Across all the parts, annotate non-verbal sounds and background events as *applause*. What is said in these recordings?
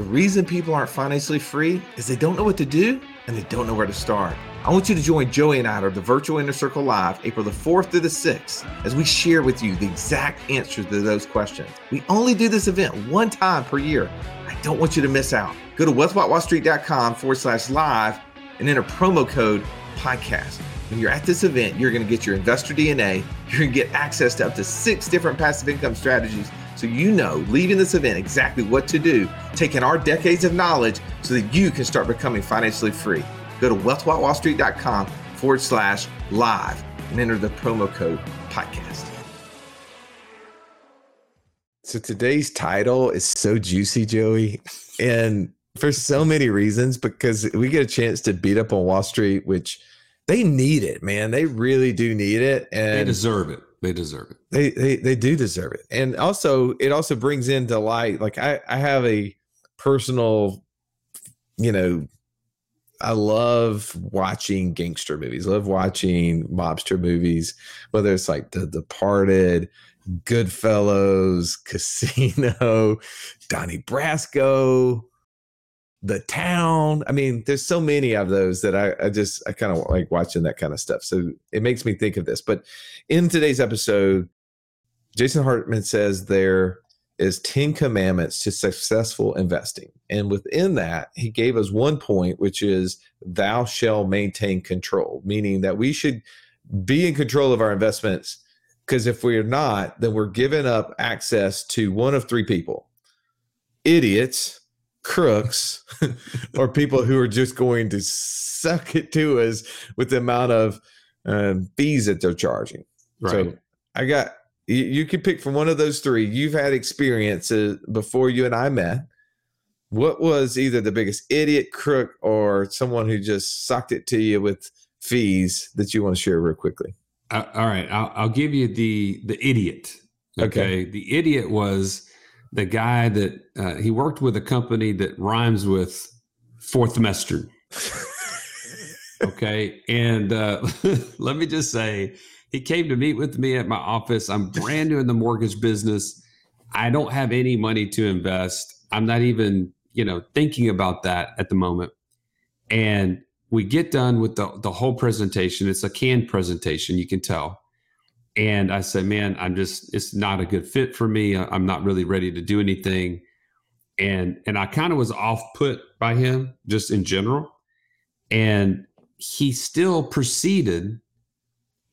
The reason people aren't financially free is they don't know what to do and they don't know where to start. I want you to join Joey and I at the Virtual Inner Circle Live April the 4th through the 6th as we share with you the exact answers to those questions. We only do this event one time per year. I don't want you to miss out. Go to wealthwithoutwallstreet.com forward slash live and enter promo code podcast. When you're at this event, you're going to get your investor DNA. You're going to get access to up to six different passive income strategies so you know leaving this event exactly what to do, taking our decades of knowledge so that you can start becoming financially free. Go to wealthwithoutwallstreet.com forward slash live and enter the promo code podcast. So today's title is so juicy, Joey, and for so many reasons because we get a chance to beat up on Wall Street, which they need it, man. They really do need it, and they deserve it. They deserve it. They they they do deserve it. And also it also brings into light like I I have a personal you know I love watching gangster movies. I love watching mobster movies, whether it's like The Departed, Goodfellas, *laughs* Casino, Donnie Brasco, the town. I mean, there's so many of those that I, I just I kind of like watching that kind of stuff. So it makes me think of this. But in today's episode, Jason Hartman says there is 10 commandments to successful investing. And within that, he gave us one point, which is thou shall maintain control, meaning that we should be in control of our investments. Because if we're not, then we're giving up access to one of three people idiots crooks *laughs* or people who are just going to suck it to us with the amount of um, fees that they're charging. Right. So I got you, you could pick from one of those three. You've had experiences before you and I met. What was either the biggest idiot, crook, or someone who just sucked it to you with fees that you want to share real quickly? Uh, all right, I'll, I'll, give you the the idiot. Okay? okay, the idiot was the guy that uh, he worked with a company that rhymes with fourth semester. *laughs* okay. And uh, *laughs* let me just say, he came to meet with me at my office. I'm brand new in the mortgage business. I don't have any money to invest. I'm not even, you know, thinking about that at the moment. And we get done with the, the whole presentation. It's a canned presentation, you can tell. And I said, man, I'm just, it's not a good fit for me. I'm not really ready to do anything. And, and I kind of was off put by him just in general. And he still proceeded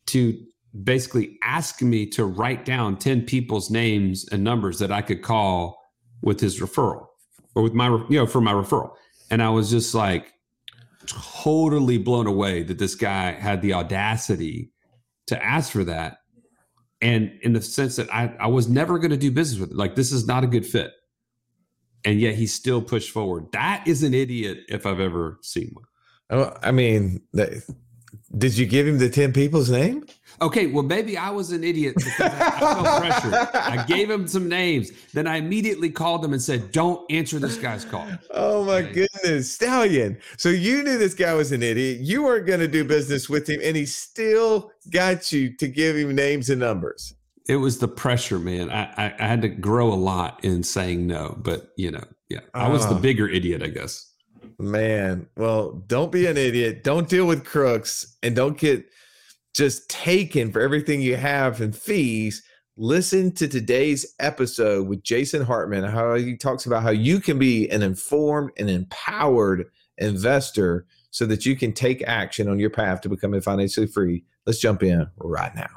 to basically ask me to write down 10 people's names and numbers that I could call with his referral or with my, you know, for my referral. And I was just like totally blown away that this guy had the audacity to ask for that and in the sense that I, I was never going to do business with it. Like this is not a good fit. And yet he still pushed forward. That is an idiot if I've ever seen one. Oh, I mean, did you give him the 10 people's name? Okay, well, maybe I was an idiot because I, I felt *laughs* pressure. I gave him some names. Then I immediately called them and said, Don't answer this guy's call. Oh, my goodness. Stallion. So you knew this guy was an idiot. You weren't going to do business with him, and he still got you to give him names and numbers. It was the pressure, man. I, I, I had to grow a lot in saying no, but, you know, yeah, I was the ah. bigger idiot, I guess. Man, well, don't be an idiot. Don't deal with crooks and don't get just taken for everything you have in fees. Listen to today's episode with Jason Hartman, how he talks about how you can be an informed and empowered investor so that you can take action on your path to becoming financially free. Let's jump in right now.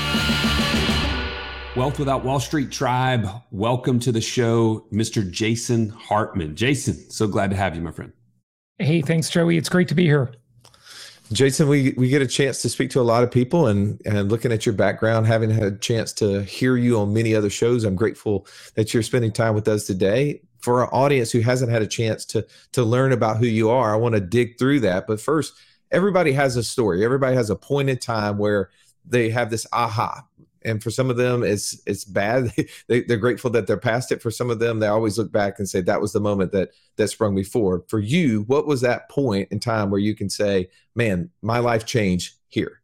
Wealth Without Wall Street Tribe, welcome to the show, Mr. Jason Hartman. Jason, so glad to have you, my friend. Hey, thanks, Joey. It's great to be here. Jason, we, we get a chance to speak to a lot of people and, and looking at your background, having had a chance to hear you on many other shows, I'm grateful that you're spending time with us today. For our audience who hasn't had a chance to to learn about who you are, I want to dig through that. But first, everybody has a story. Everybody has a point in time where they have this aha and for some of them it's it's bad. *laughs* They, they're grateful that they're past it. For some of them they always look back and say that was the moment that that sprung me forward. For you what was that point in time where you can say man my life changed here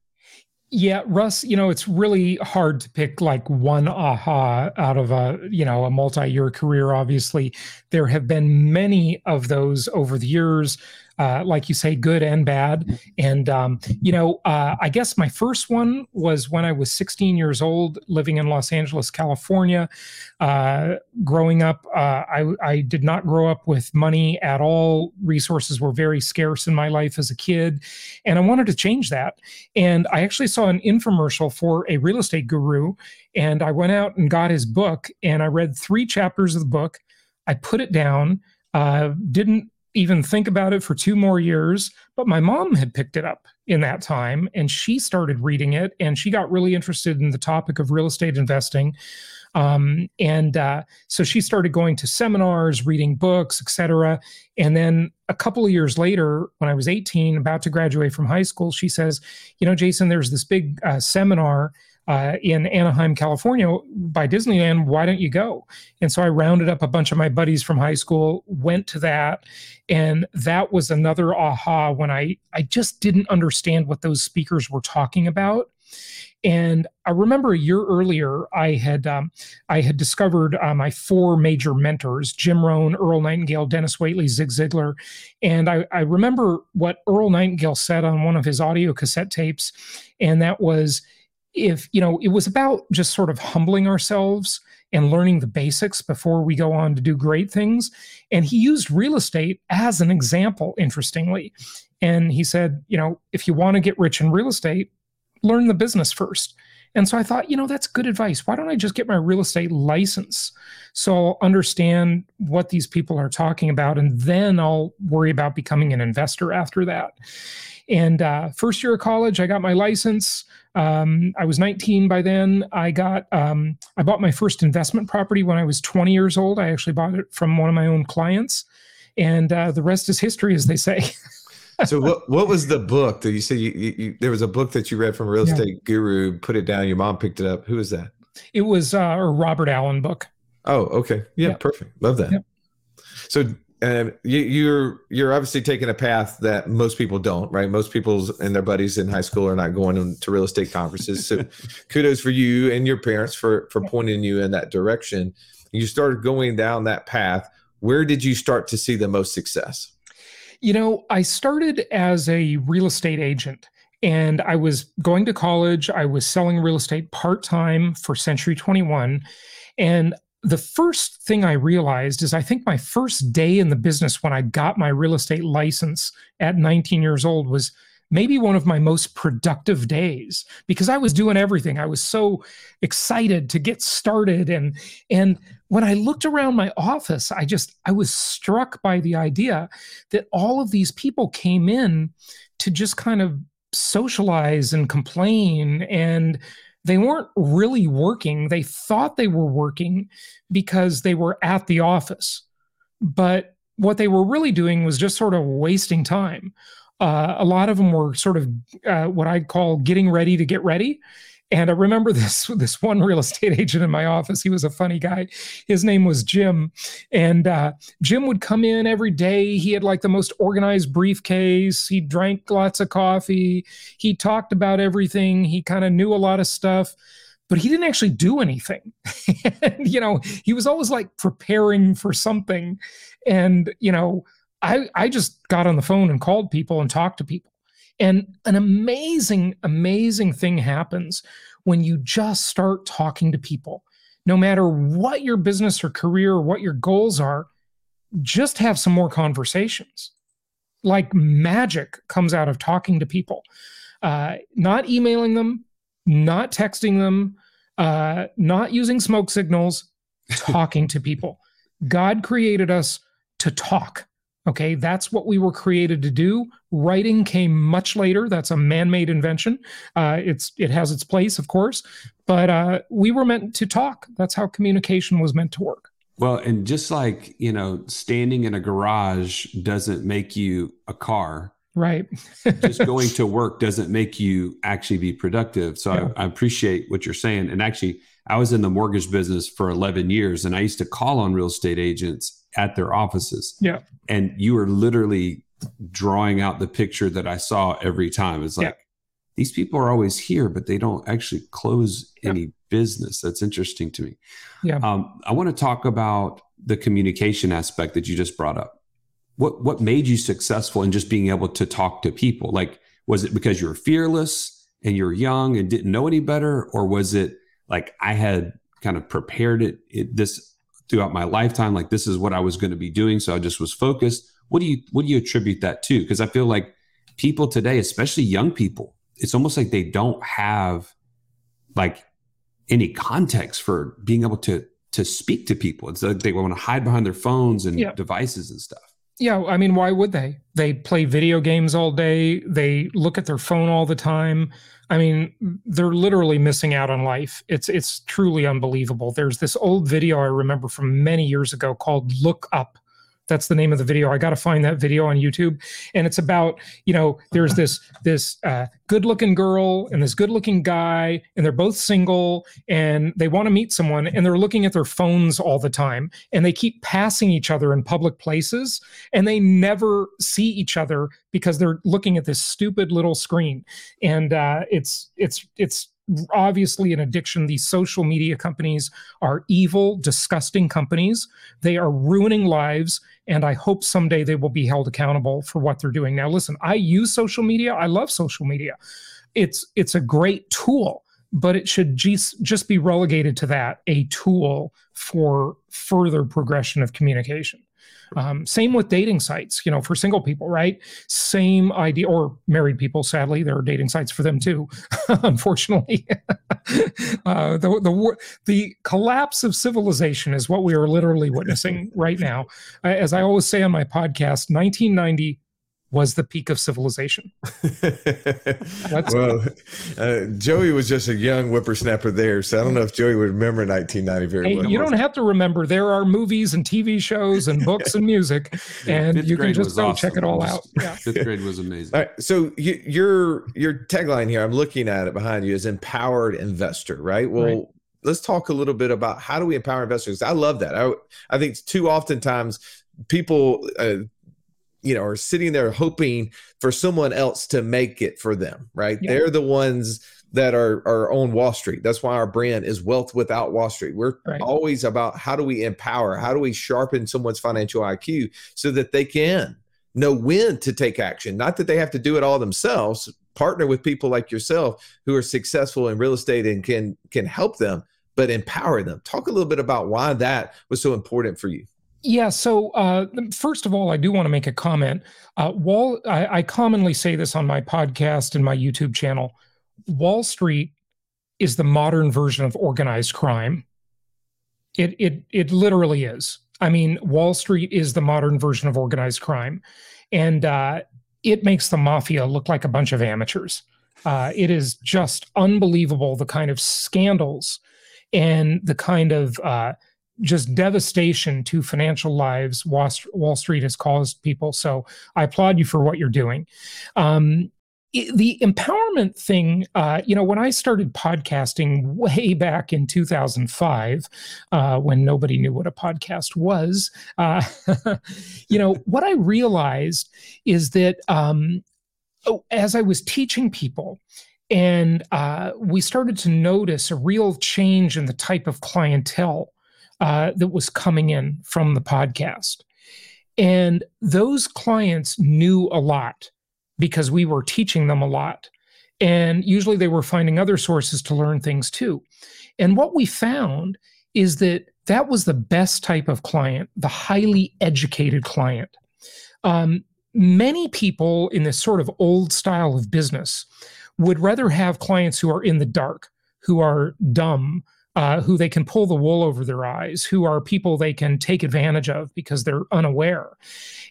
yeah, Russ, you know, it's really hard to pick like one aha out of a, you know, a multi-year career obviously. There have been many of those over the years uh, like you say, good and bad. And, um, you know, uh, I guess my first one was when I was 16 years old, living in Los Angeles, California. Uh, growing up, uh, I, I did not grow up with money at all. Resources were very scarce in my life as a kid. And I wanted to change that. And I actually saw an infomercial for a real estate guru. And I went out and got his book and I read three chapters of the book. I put it down, uh, didn't even think about it for two more years. But my mom had picked it up in that time and she started reading it and she got really interested in the topic of real estate investing. Um, and uh, so she started going to seminars, reading books, etc. And then a couple of years later, when I was 18, about to graduate from high school, she says, "You know, Jason, there's this big uh, seminar uh, in Anaheim, California by Disneyland. Why don't you go? And so I rounded up a bunch of my buddies from high school, went to that. And that was another aha when I, I just didn't understand what those speakers were talking about. And I remember a year earlier, I had um, I had discovered uh, my four major mentors: Jim Rohn, Earl Nightingale, Dennis Waitley, Zig Ziglar. And I, I remember what Earl Nightingale said on one of his audio cassette tapes, and that was, if you know it was about just sort of humbling ourselves and learning the basics before we go on to do great things. And he used real estate as an example interestingly. And he said you know if you want to get rich in real estate learn the business first. And so i thought you know that's good advice. Why don't i just get my real estate license so i'll understand what these people are talking about and then i'll worry about becoming an investor after that? And uh, first year of college i got my license um, I was 19 by then. I got um, I bought my first investment property when I was 20 years old. I actually bought it from one of my own clients, and uh, the rest is history, as they say. *laughs* so what what was the book that you said you, you, you, there was a book that you read from a real estate guru put it down your mom picked it up who was that it was uh, a robert allen book oh okay yeah, yeah. perfect love that yeah. so and you, you're you're obviously taking a path that most people don't, right? Most people and their buddies in high school are not going to real estate conferences. So, *laughs* kudos for you and your parents for for pointing you in that direction. You started going down that path. Where did you start to see the most success? You know, I started as a real estate agent and I was going to college. I was selling real estate part time for Century 21. And the first thing I realized is I think my first day in the business when I got my real estate license at 19 years old was maybe one of my most productive days because I was doing everything. I was so excited to get started and and when I looked around my office, I just I was struck by the idea that all of these people came in to just kind of socialize and complain and they weren't really working. They thought they were working because they were at the office. But what they were really doing was just sort of wasting time. Uh, a lot of them were sort of uh, what I'd call getting ready to get ready. And I remember this this one real estate *laughs* agent in my office. He was a funny guy. His name was Jim, and uh, Jim would come in every day. He had like the most organized briefcase. He drank lots of coffee. He talked about everything. He kind of knew a lot of stuff, but he didn't actually do anything. *laughs* and, you know, he was always like preparing for something, and you know. I, I just got on the phone and called people and talked to people. And an amazing, amazing thing happens when you just start talking to people. No matter what your business or career or what your goals are, just have some more conversations. Like magic comes out of talking to people, uh, not emailing them, not texting them, uh, not using smoke signals, talking to people. God created us to talk. Okay, that's what we were created to do. Writing came much later. That's a man-made invention. Uh, it's it has its place, of course, but uh, we were meant to talk. That's how communication was meant to work. Well, and just like you know, standing in a garage doesn't make you a car. Right. just *laughs* going to work doesn't make you actually be productive. So yeah. I, I appreciate what you're saying. And actually, I was in the mortgage business for 11 years, and I used to call on real estate agents at their offices. Yeah. And you were literally drawing out the picture that I saw every time. It's like, yeah. these people are always here, but they don't actually close yeah. any business. That's interesting to me. Yeah. Um, I want to talk about the communication aspect that you just brought up. What what made you successful in just being able to talk to people? Like, was it because you were fearless and you're young and didn't know any better, or was it like I had kind of prepared it, it this throughout my lifetime like this is what i was going to be doing so i just was focused. What do you what do you attribute that to? Because i feel like people today especially young people it's almost like they don't have like any context for being able to to speak to people. It's like they want to hide behind their phones and yeah. devices and stuff yeah i mean why would they they play video games all day they look at their phone all the time I mean, they're literally missing out on life. It's it's truly unbelievable. There's this old video I remember from many years ago called "Look Up," That's the name of the video. I got to find that video on YouTube, and it's about you know there's this this uh, good looking girl and this good looking guy, and they're both single, and they want to meet someone, and they're looking at their phones all the time, and they keep passing each other in public places, and they never see each other because they're looking at this stupid little screen, and uh, it's it's it's obviously an addiction. These social media companies are evil, disgusting companies. They are ruining lives, and I hope someday they will be held accountable for what they're doing. Now, listen, I use social media. I love social media. It's it's a great tool, but it should just just be relegated to that, a tool for further progression of communication. Um, same with dating sites, you know, for single people, right? Same idea, or married people. Sadly, there are dating sites for them too. *laughs* Unfortunately, *laughs* uh, the the the collapse of civilization is what we are literally witnessing *laughs* right now. As I always say on my podcast, 1990 was the peak of civilization. *laughs* well, uh, Joey was just a young whippersnapper there, so I don't know if Joey would remember 1990 very hey, well. You don't have to remember. There are movies and TV shows and *laughs* books and music, and you can just go awesome. check it all out. Yeah. *laughs* Fifth grade was amazing. All right, so you, your your tagline here, I'm looking at it behind you, is empowered investor, right? Well. Right. Let's talk a little bit about how do we empower investors. I love that. I, I think too oftentimes people uh, you know, are sitting there hoping for someone else to make it for them, right? Yeah. They're the ones that are are on Wall Street. That's why our brand is Wealth Without Wall Street. We're right. always about how do we empower, how do we sharpen someone's financial IQ so that they can know when to take action. Not that they have to do it all themselves. Partner with people like yourself who are successful in real estate and can can help them, but empower them. Talk a little bit about why that was so important for you. Yeah. So, uh, first of all, I do want to make a comment. Uh, Wall, I, I commonly say this on my podcast and my YouTube channel. Wall Street is the modern version of organized crime. It it it literally is. I mean, Wall Street is the modern version of organized crime, and uh, it makes the mafia look like a bunch of amateurs. Uh, it is just unbelievable the kind of scandals and the kind of uh, just devastation to financial lives Wall Street has caused people. So I applaud you for what you're doing. Um, the empowerment thing, uh, you know, when I started podcasting way back in 2005, uh, when nobody knew what a podcast was, uh, *laughs* you know, what I realized is that um, oh, as I was teaching people, and uh, we started to notice a real change in the type of clientele uh, that was coming in from the podcast. And those clients knew a lot because we were teaching them a lot. And usually they were finding other sources to learn things too. And what we found is that that was the best type of client, the highly educated client. Um, many people in this sort of old style of business would rather have clients who are in the dark, who are dumb, uh, who they can pull the wool over their eyes, who are people they can take advantage of because they're unaware.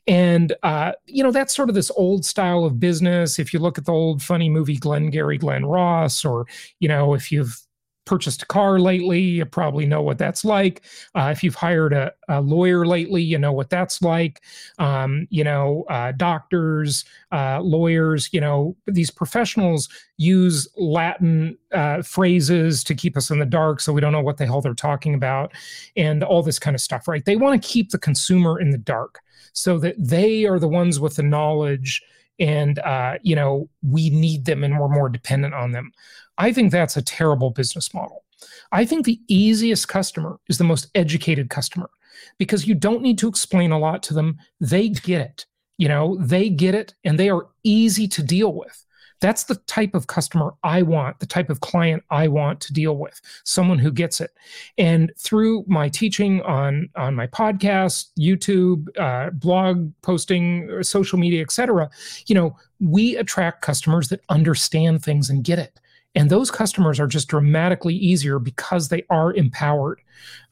And, uh, you know, that's sort of this old style of business. If you look at the old funny movie Glengarry Glen Ross, or, you know, if you've purchased a car lately, you probably know what that's like. Uh, if you've hired a, a, lawyer lately, you know what that's like. Um, you know, uh, doctors, uh, lawyers, you know, these professionals use Latin uh, phrases to keep us in the dark so we don't know what the hell they're talking about and all this kind of stuff, right? They want to keep the consumer in the dark so that they are the ones with the knowledge and uh, you know we need them and we're more dependent on them. I think that's a terrible business model. I think the easiest customer is the most educated customer because you don't need to explain a lot to them. They get it you know they get it and they are easy to deal with that's the type of customer I want, the type of client I want to deal with, someone who gets it. And through my teaching on on my podcast, YouTube, uh, blog posting, social media, etc., you know, we attract customers that understand things and get it. And those customers are just dramatically easier because they are empowered,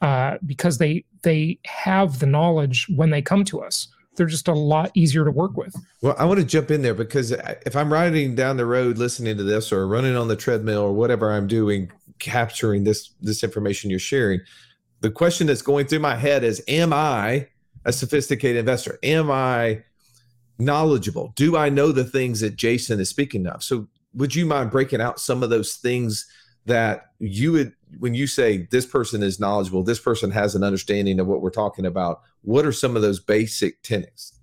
uh, because they they have the knowledge when they come to us they're just a lot easier to work with. Well, I want to jump in there because if I'm riding down the road listening to this or running on the treadmill or whatever I'm doing, capturing this this information you're sharing, the question that's going through my head is am I a sophisticated investor? Am I knowledgeable? Do I know the things that Jason is speaking of? So would you mind breaking out some of those things that you would when you say this person is knowledgeable, this person has an understanding of what we're talking about, what are some of those basic tenets?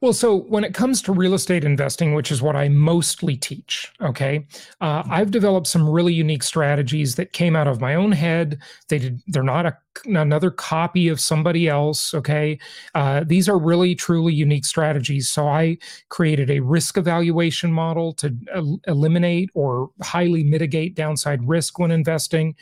Well, so when it comes to real estate investing, which is what I mostly teach, okay, uh, I've developed some really unique strategies that came out of my own head. They did, they're not a another copy of somebody else. Okay. Uh, these are really, truly unique strategies. So I created a risk evaluation model to el- eliminate or highly mitigate downside risk when investing.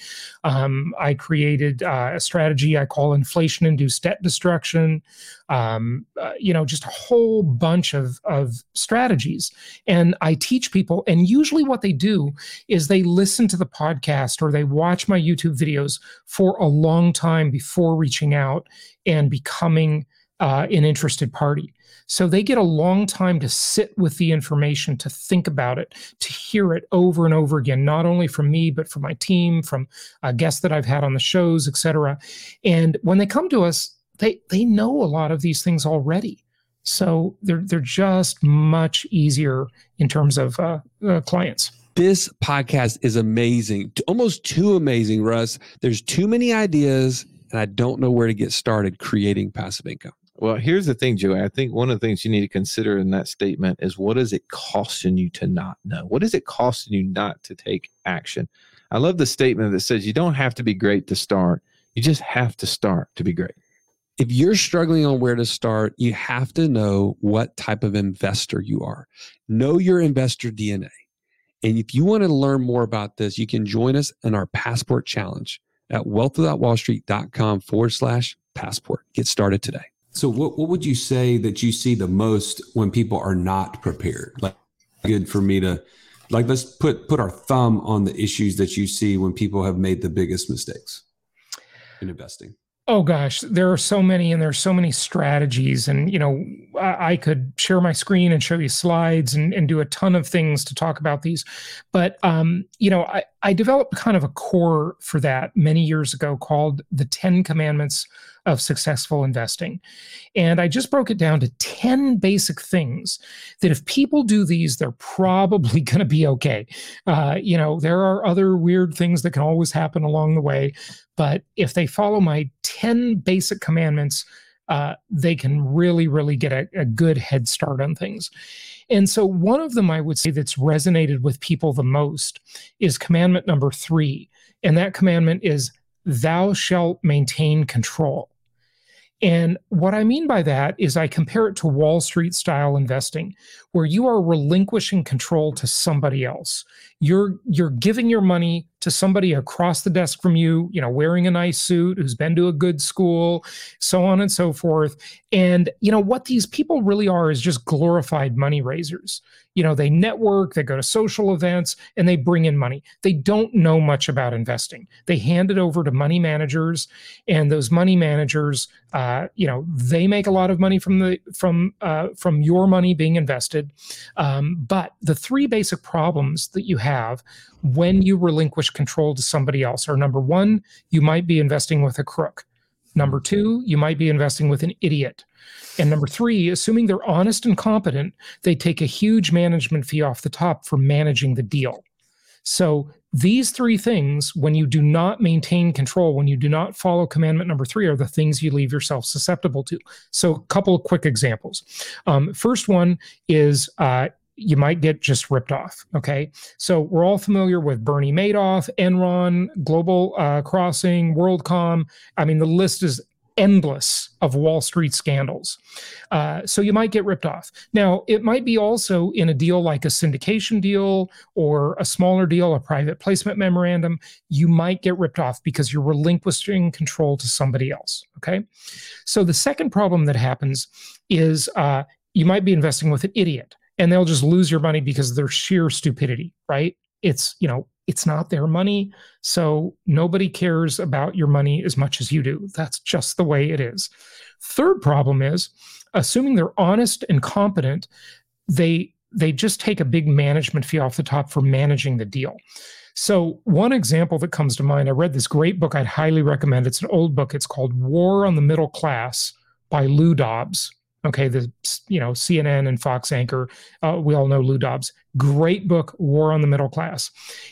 Um, I created uh, a strategy I call inflation induced debt destruction. Um, uh, you know, just a whole bunch of, of strategies. And I teach people, and usually what they do is they listen to the podcast or they watch my YouTube videos for a long time before reaching out and becoming uh, an interested party. So they get a long time to sit with the information, to think about it, to hear it over and over again, not only from me, but from my team, from uh, guests that I've had on the shows, et cetera. And when they come to us, they they know a lot of these things already. So they're they're just much easier in terms of uh, uh, clients. This podcast is amazing, almost too amazing, Russ. There's too many ideas, and I don't know where to get started creating passive income. Well, here's the thing, Joey. I think one of the things you need to consider in that statement is what is it costing you to not know? What is it costing you not to take action? I love the statement that says you don't have to be great to start. You just have to start to be great. If you're struggling on where to start, you have to know what type of investor you are. Know your investor DNA. And if you want to learn more about this, you can join us in our passport challenge at wealthwithoutwallstreet.com forward slash passport. Get started today. So, what, what would you say that you see the most when people are not prepared? Like, good for me to, like, let's put put our thumb on the issues that you see when people have made the biggest mistakes in investing. Oh gosh, there are so many, and there's so many strategies. And you know, I, I, could share my screen and show you slides and, and do a ton of things to talk about these. But um, you know, I, I developed kind of a core for that many years ago called the Ten Commandments of successful investing. And I just broke it down to 10 basic things that if people do these, they're probably *laughs* going to be okay. Uh, you know, there are other weird things that can always happen along the way. But if they follow my 10 basic commandments, uh, they can really, really get a, a good head start on things. And so, one of them I would say that's resonated with people the most is commandment number three. And that commandment is, Thou shalt maintain control. And what I mean by that is I compare it to Wall Street style investing, where you are relinquishing control to somebody else. You're you're giving your money to somebody across the desk from you, you know, wearing a nice suit, who's been to a good school, so on and so forth. And you know what these people really are is just glorified money raisers. You know, they network, they go to social events, and they bring in money. They don't know much about investing. They hand it over to money managers, and those money managers, uh, you know, they make a lot of money from the from uh, from your money being invested. Um, but the three basic problems that you have when you relinquish control to somebody else are number one, you might be investing with a crook. Number two, you might be investing with an idiot. And number three, assuming they're honest and competent, they take a huge management fee off the top for managing the deal. So these three things, when you do not maintain control, when you do not follow commandment number three, are the things you leave yourself susceptible to. So, a couple of quick examples. Um, first one is uh, you might get just ripped off. Okay. So we're all familiar with Bernie Madoff, Enron, Global uh, Crossing, WorldCom. I mean, the list is endless of Wall Street scandals. Uh, so you might get ripped off. Now, it might be also in a deal like a syndication deal or a smaller deal, a private placement memorandum. You might get ripped off because you're relinquishing control to somebody else. Okay. So the second problem that happens is uh, you might be investing with an idiot and they'll just lose your money because of their sheer stupidity, right? It's, you know, it's not their money. So nobody cares about your money as much as you do. That's just the way it is. Third problem is assuming they're honest and competent, they they just take a big management fee off the top for managing the deal. So, one example that comes to mind, I read this great book I'd highly recommend. It's an old book. It's called War on the Middle Class by Lou Dobbs. Okay, the you know CNN and Fox anchor, uh, we all know Lou Dobbs. Great book, War on the Middle Class.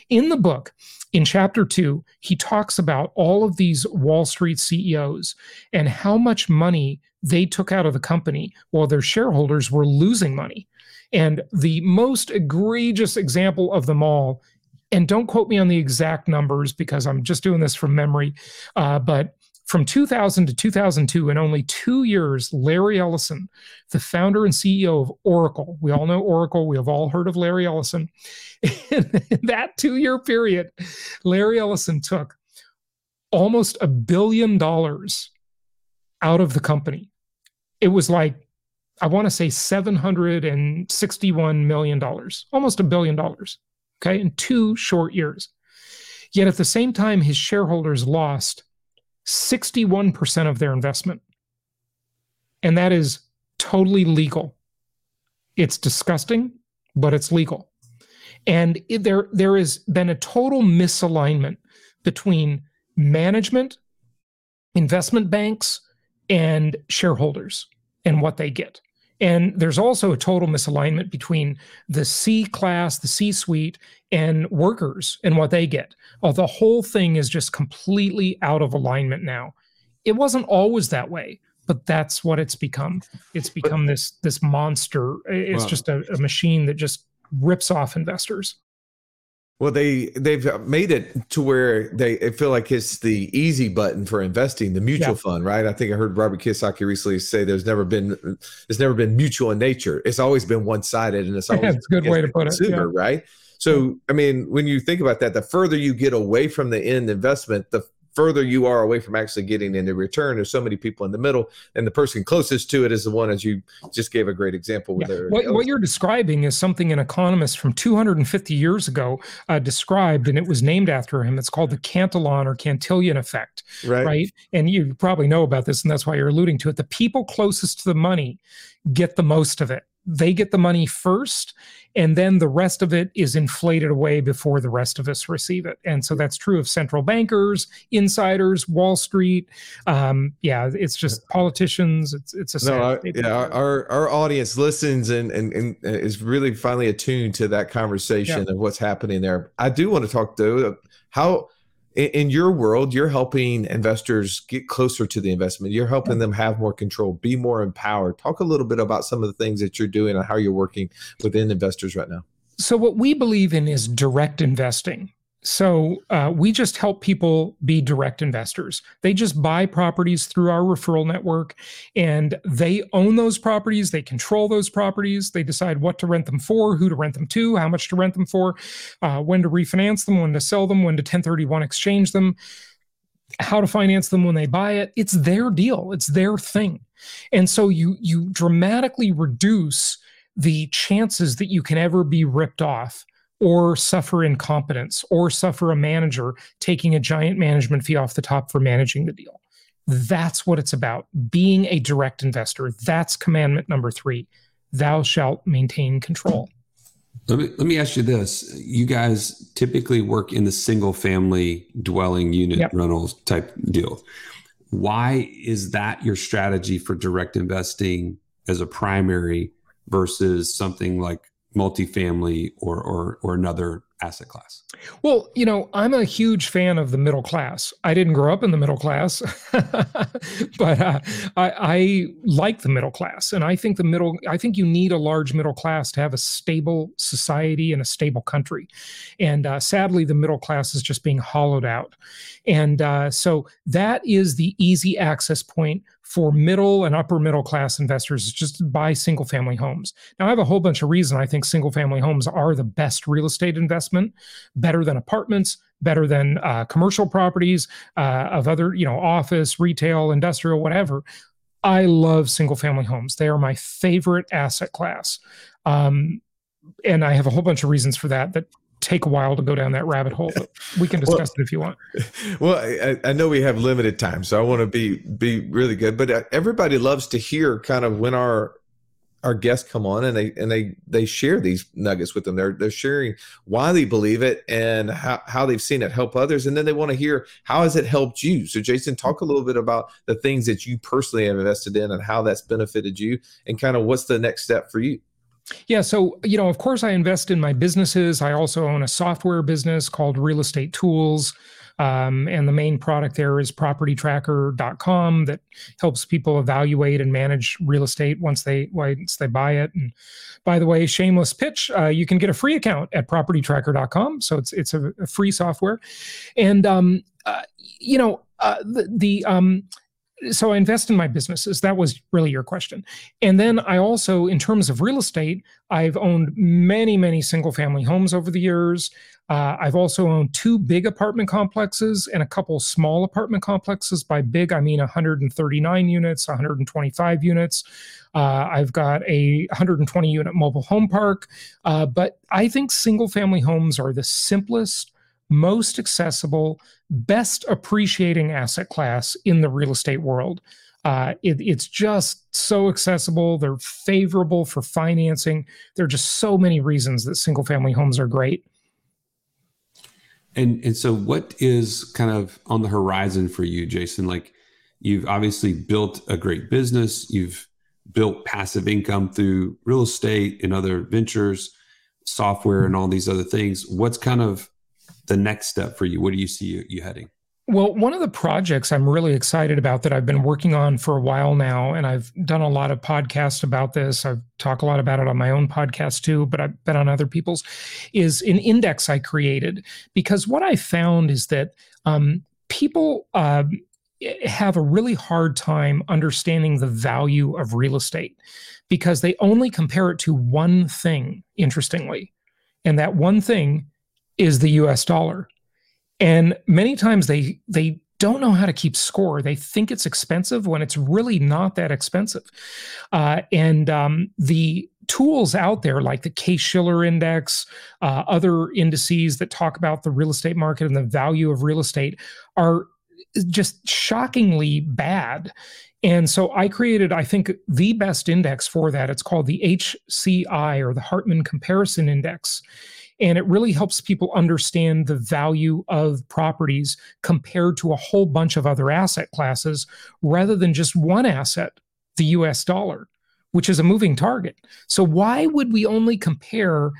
In the book, in chapter two, he talks about all of these Wall Street CEOs and how much money they took out of the company while their shareholders were losing money. And the most egregious example of them all, and don't quote me on the exact numbers because I'm just doing this from memory, uh, but from 2000 to 2002, in only two years, Larry Ellison, the founder and CEO of Oracle, we all know Oracle, we have all heard of Larry Ellison. *laughs* In that two year period, Larry Ellison took almost a billion dollars out of the company. It was like, I want to say $761 million, almost a billion dollars, okay, in two short years. Yet at the same time, his shareholders lost 61% of their investment. And that is totally legal. It's disgusting, but it's legal. And there, there has been a total misalignment between management, investment banks, and shareholders and what they get. And there's also a total misalignment between the C class, the C suite, and workers and what they get. Oh, the whole thing is just completely out of alignment now. It wasn't always that way, but that's what it's become. It's become this this monster. It's wow. just a, a machine that just rips off investors. Well, they they've made it to where they feel like it's the easy button for investing, the mutual yeah. fund, right? I think I heard Robert Kiyosaki recently say there's never been it's never been mutual in nature. It's always been one sided, and it's *laughs* always it's a good way to put consumer, it, yeah. right? So, I mean, when you think about that, the further you get away from the end investment, the further you are away from actually getting any return. There's so many people in the middle, and the person closest to it is the one, as you just gave a great example. With yeah. what, what, you're describing is something an economist from 250 years ago uh, described, and it was named after him. It's called the Cantillon or Cantillon effect, right. right? And you probably know about this, and that's why you're alluding to it. The people closest to the money get the most of it they get the money first and then the rest of it is inflated away before the rest of us receive it. And so that's true of central bankers insiders wall street. Um, yeah it's just politicians it's it's a no, our, yeah our our audience listens and, and and is really finally attuned to that conversation yeah. of what's happening there. I do want to talk though how in your world, you're helping investors get closer to the investment. You're helping them have more control, be more empowered. Talk a little bit about some of the things that you're doing and how you're working within investors right now. So, what we believe in is direct investing. So uh, we just help people be direct investors. They just buy properties through our referral network and they own those properties. They control those properties. They decide what to rent them for, who to rent them to, how much to rent them for, uh, when to refinance them, when to sell them, when to 1031 exchange them, how to finance them when they buy it. It's their deal, it's their thing. And so you, you dramatically reduce the chances that you can ever be ripped off or suffer incompetence or suffer a manager taking a giant management fee off the top for managing the deal. That's what it's about being a direct investor. That's commandment number three thou shalt maintain control. Let me, let me ask you this. You guys typically work in the single family dwelling unit yep. rentals type deal. Why is that your strategy for direct investing as a primary versus something like multifamily or or or another asset class? Well, you know, I'm a huge fan of the middle class. I didn't grow up in the middle class, *laughs* but uh, I, I, like the middle class, and I think the middle. I think you need a large middle class to have a stable society and a stable country. And uh, sadly, the middle class is just being hollowed out. And uh, so that is the easy access point for middle and upper middle class investors is just buy single family homes. Now, I have a whole bunch of reasons I think single family homes are the best real estate investment, better than apartments, better than uh, commercial properties uh, of other, you know, office, retail, industrial, whatever. I love single family homes. They are my favorite asset class. Um, and I have a whole bunch of reasons for that that take a while to go down that rabbit hole. But we can *laughs* discuss well, it if you want. *laughs* Well, I, I, know we have limited time, so I want to be be really good. But uh, everybody loves to hear kind of when our our guests come on and they and they they share these nuggets with them. They're they're sharing why they believe it and how, how they've seen it help others, and then they want to hear how has it helped you. So, Jason, talk a little bit about the things that you personally have invested in and how that's benefited you, and kind of what's the next step for you. Yeah. So, you know, of course, I invest in my businesses. I also own a software business called Real Estate Tools. Um, and the main product there is propertytracker.com that helps people evaluate and manage real estate once they once they buy it. And by the way, shameless pitch, uh, you can get a free account at propertytracker.com. So it's it's a, a free software. And um, uh, you know, uh, the, the um, so I invest in my businesses. That was really your question. And then I also, in terms of real estate, I've owned many, many single family homes over the years. Uh, I've also owned two big apartment complexes and a couple small apartment complexes. By big, I mean 139 units, 125 units. Uh, I've got a 120 unit mobile home park. Uh, but I think single family homes are the simplest, most accessible, best appreciating asset class in the real estate world. Uh, it, it's just so accessible. They're favorable for financing. There are just so many reasons that single family homes are great. And and so, what is kind of on the horizon for you, Jason? Like, you've obviously built a great business. You've built passive income through real estate and other ventures, software, and all these other things. What's kind of the next step for you? What do you see you, you heading? Well, one of the projects I'm really excited about that I've been working on for a while now, and I've done a lot of podcasts about this. I've talked a lot about it on my own podcast too, but I've been on other people's, is an index I created. Because what I found is that um, people uh, have a really hard time understanding the value of real estate because they only compare it to one thing, interestingly. And that one thing is the US dollar. And many times they they don't know how to keep score. They think it's expensive when it's really not that expensive. Uh, and um, the tools out there, like the Case Shiller Index, uh, other indices that talk about the real estate market and the value of real estate, are just shockingly bad. And so I created, I think, the best index for that. It's called the HCI or the Hartman Comparison Index. And it really helps people understand the value of properties compared to a whole bunch of other asset classes rather than just one asset, the US dollar, which is a moving target. So, why would we only compare?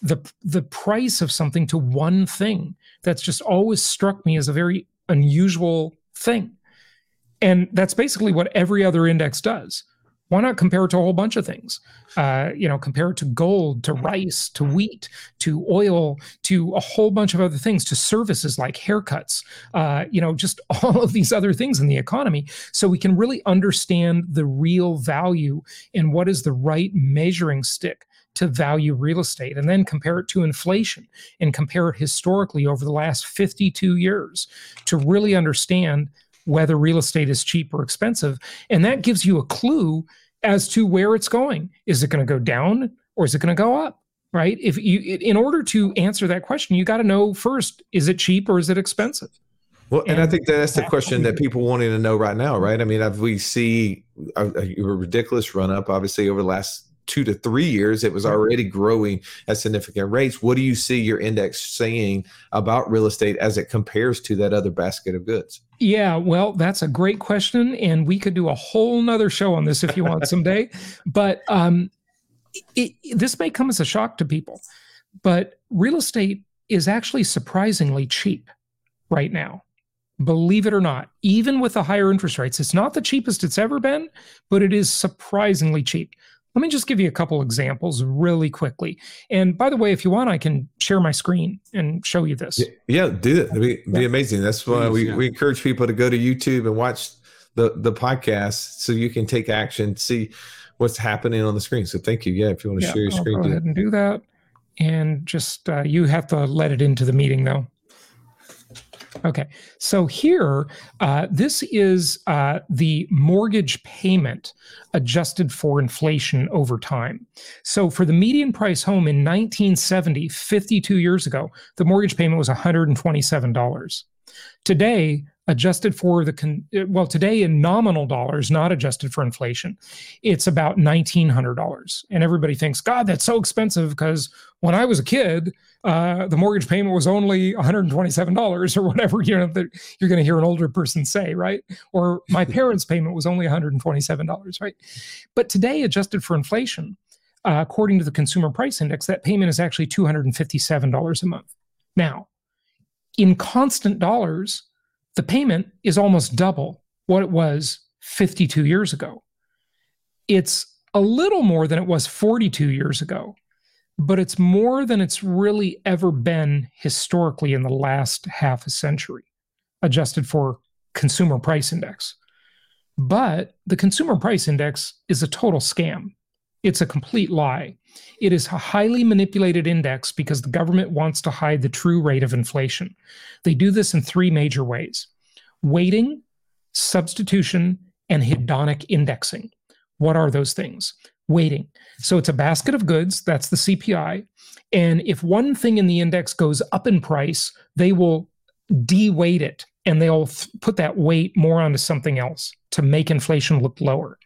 The, the price of something to one thing that's just always struck me as a very unusual thing. And that's basically what every other index does. Why not compare it to a whole bunch of things? Uh, you know, compare it to gold, to rice, to wheat, to oil, to a whole bunch of other things, to services like haircuts, uh, you know, just *laughs* all of these other things in the economy. So we can really understand the real value and what is the right measuring stick to value real estate and then compare it to inflation and compare it historically over the last 52 years to really understand whether real estate is cheap or expensive. And that gives you a clue as to where it's going. Is it going to go down or is it going to go up? Right. If you, in order to answer that question, you got to know first, is it cheap or is it expensive? Well, and, and I think that's the question that people wanting to know right now, right? I mean, if we see a, a ridiculous run up, obviously, over the last two to three years, it was already growing at significant rates. What do you see your index saying about real estate as it compares to that other basket of goods? Yeah, well, that's a great question. And we could do a whole nother show on this if you want someday. *laughs* But um, it, this may come as a shock to people, but real estate is actually surprisingly cheap right now. Believe it or not, even with the higher interest rates, it's not the cheapest it's ever been, but it is surprisingly cheap. Let me just give you a couple examples really quickly. And by the way, if you want, I can share my screen and show you this. Yeah, do that. It'd be, be amazing. That's why we, yeah. we encourage people to go to YouTube and watch the, the podcast so you can take action, see what's happening on the screen. So thank you. Yeah, if you want to yeah, share your I'll screen. Go ahead and do that. And just, uh, you have to let it into the meeting though. Okay, so here, uh, this is uh, the mortgage payment adjusted for inflation over time. So for the median price home in 1970, 52 years ago, the mortgage payment was $127. Today, adjusted for the con- well today in nominal dollars not adjusted for inflation it's about $1900 and everybody thinks god that's so expensive because when i was a kid uh, the mortgage payment was only $127 or whatever you know that you're going to hear an older person say right? Or my parents payment was only $127 right? But today adjusted for inflation uh, according to the consumer price index that payment is actually $257 a month. Now in constant dollars the payment is almost double what it was 52 years ago. It's a little more than it was 42 years ago, but it's more than it's really ever been historically in the last half a century, adjusted for consumer price index. But the consumer price index is a total scam. It's a complete lie. It is a highly manipulated index because the government wants to hide the true rate of inflation. They do this in three major ways weighting, substitution, and hedonic indexing. What are those things? Weighting. So it's a basket of goods, that's the CPI. And if one thing in the index goes up in price, they will de-weight it and they'll th- put that weight more onto something else to make inflation look lower.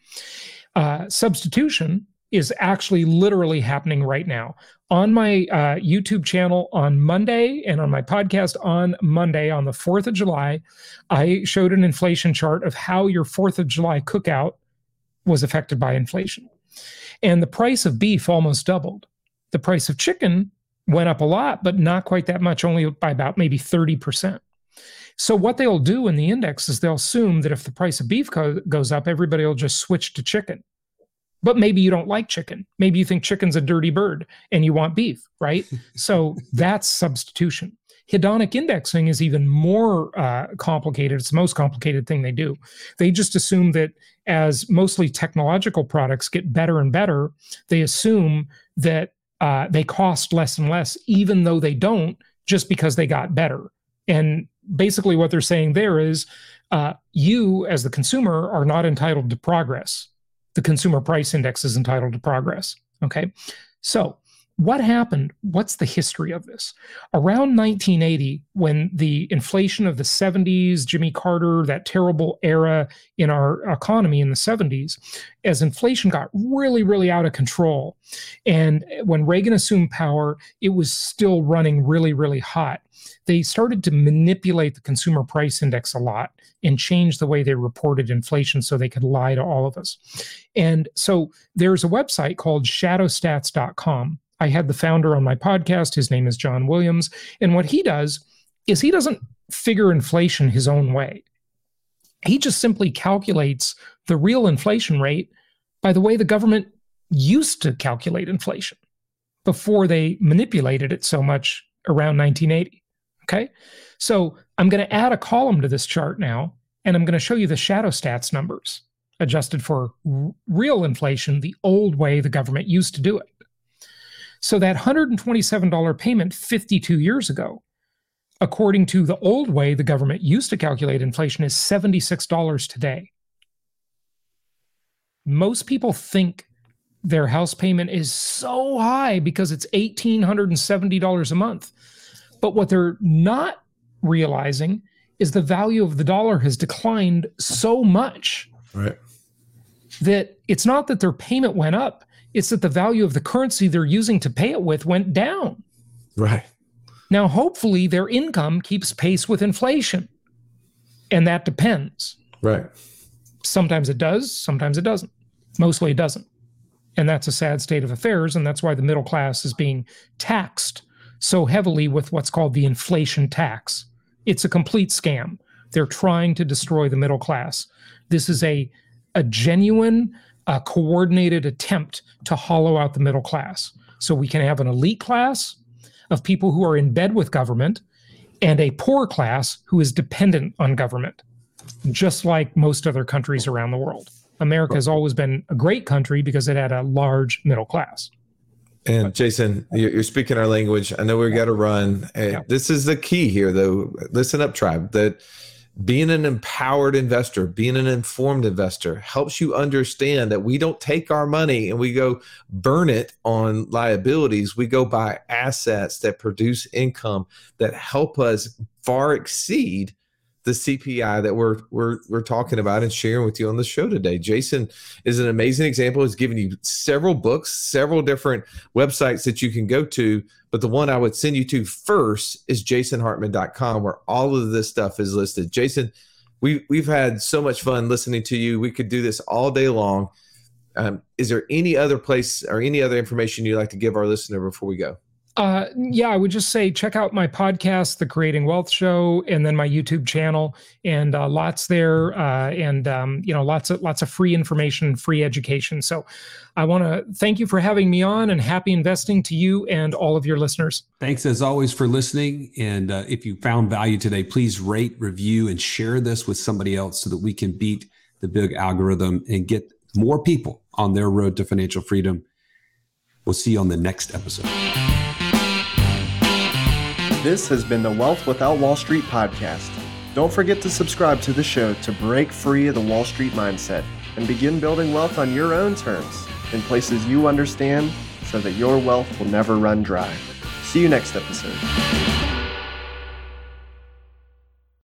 Uh, substitution is actually literally happening right now. On my uh, YouTube channel on Monday and on my podcast on Monday on the 4th of July, I showed an inflation chart of how your 4th of July cookout was affected by inflation. And the price of beef almost doubled. The price of chicken went up a lot, but not quite that much, only by about maybe 30%. So, what they'll do in the index is they'll assume that if the price of beef co- goes up, everybody will just switch to chicken but maybe you don't like chicken. Maybe you think chicken's a dirty bird and you want beef, right? *laughs* so that's substitution. Hedonic indexing is even more uh, complicated. It's the most complicated thing they do. They just assume that as mostly technological products get better and better, they assume that uh, they cost less and less, even though they don't, just because they got better. And basically, what they're saying there is uh, you, as the consumer, are not entitled to progress the consumer price index is entitled to progress. Okay. So, what happened? What's the history of this? Around 1980, when the inflation of the 70s, Jimmy Carter, that terrible era in our economy in the 70s, as inflation got really, really out of control, and when Reagan assumed power, it was still running really, really hot. They started to manipulate the consumer price index a lot and change the way they reported inflation so they could lie to all of us. And so there's a website called shadowstats.com. I had the founder on my podcast. His name is John Williams. And what he does is he doesn't figure inflation his own way. He just simply calculates the real inflation rate by the way the government used to calculate inflation before they manipulated it so much around 1980. Okay. So I'm going to add a column to this chart now, and I'm going to show you the shadow stats numbers adjusted for real inflation, the old way the government used to do it. So that $127 payment 52 years ago, according to the old way the government used to calculate inflation, is $76 today. Most people think their house payment is so high because it's $1,870 a month. But what they're not realizing is the value of the dollar has declined so much Right. that it's not that their payment went up, it's that the value of the currency they're using to pay it with went down. Right. Now, hopefully, their income keeps pace with inflation. And that depends. Right. Sometimes it does, sometimes it doesn't. Mostly it doesn't. And that's a sad state of affairs. And that's why the middle class is being taxed so heavily with what's called the inflation tax. It's a complete scam. They're trying to destroy the middle class. This is a, a genuine, uh, coordinated attempt to hollow out the middle class. So we can have an elite class of people who are in bed with government and a poor class who is dependent on government, just like most other countries around the world. America has always been a great country because it had a large middle class. And Jason, you're, speaking our language. I know we got to run. This is the key here, though. Listen up, tribe. That being an empowered investor, being an informed investor, helps you understand that we don't take our money and we go burn it on liabilities. We go buy assets that produce income that help us far exceed the CPI that we're we're we're talking about and sharing with you on the show today. Jason is an amazing example. He's given you several books, several different websites that you can go to. But the one I would send you to first is jasonhartman.com, where all of this stuff is listed. Jason, we, we've had so much fun listening to you. We could do this all day long. Um, is there any other place or any other information you'd like to give our listener before we go? Uh, yeah, I would just say check out my podcast, The Creating Wealth Show, and then my YouTube channel, and uh, lots there, uh, and um, you know, lots of lots of free information, free education. So, I want to thank you for having me on, and happy investing to you and all of your listeners. Thanks as always for listening. And uh, if you found value today, please rate, review, and share this with somebody else so that we can beat the big algorithm and get more people on their road to financial freedom. We'll see you on the next episode. This has been the Wealth Without Wall Street podcast. Don't forget to subscribe to the show to break free of the Wall Street mindset and begin building wealth on your own terms in places you understand so that your wealth will never run dry. See you next episode.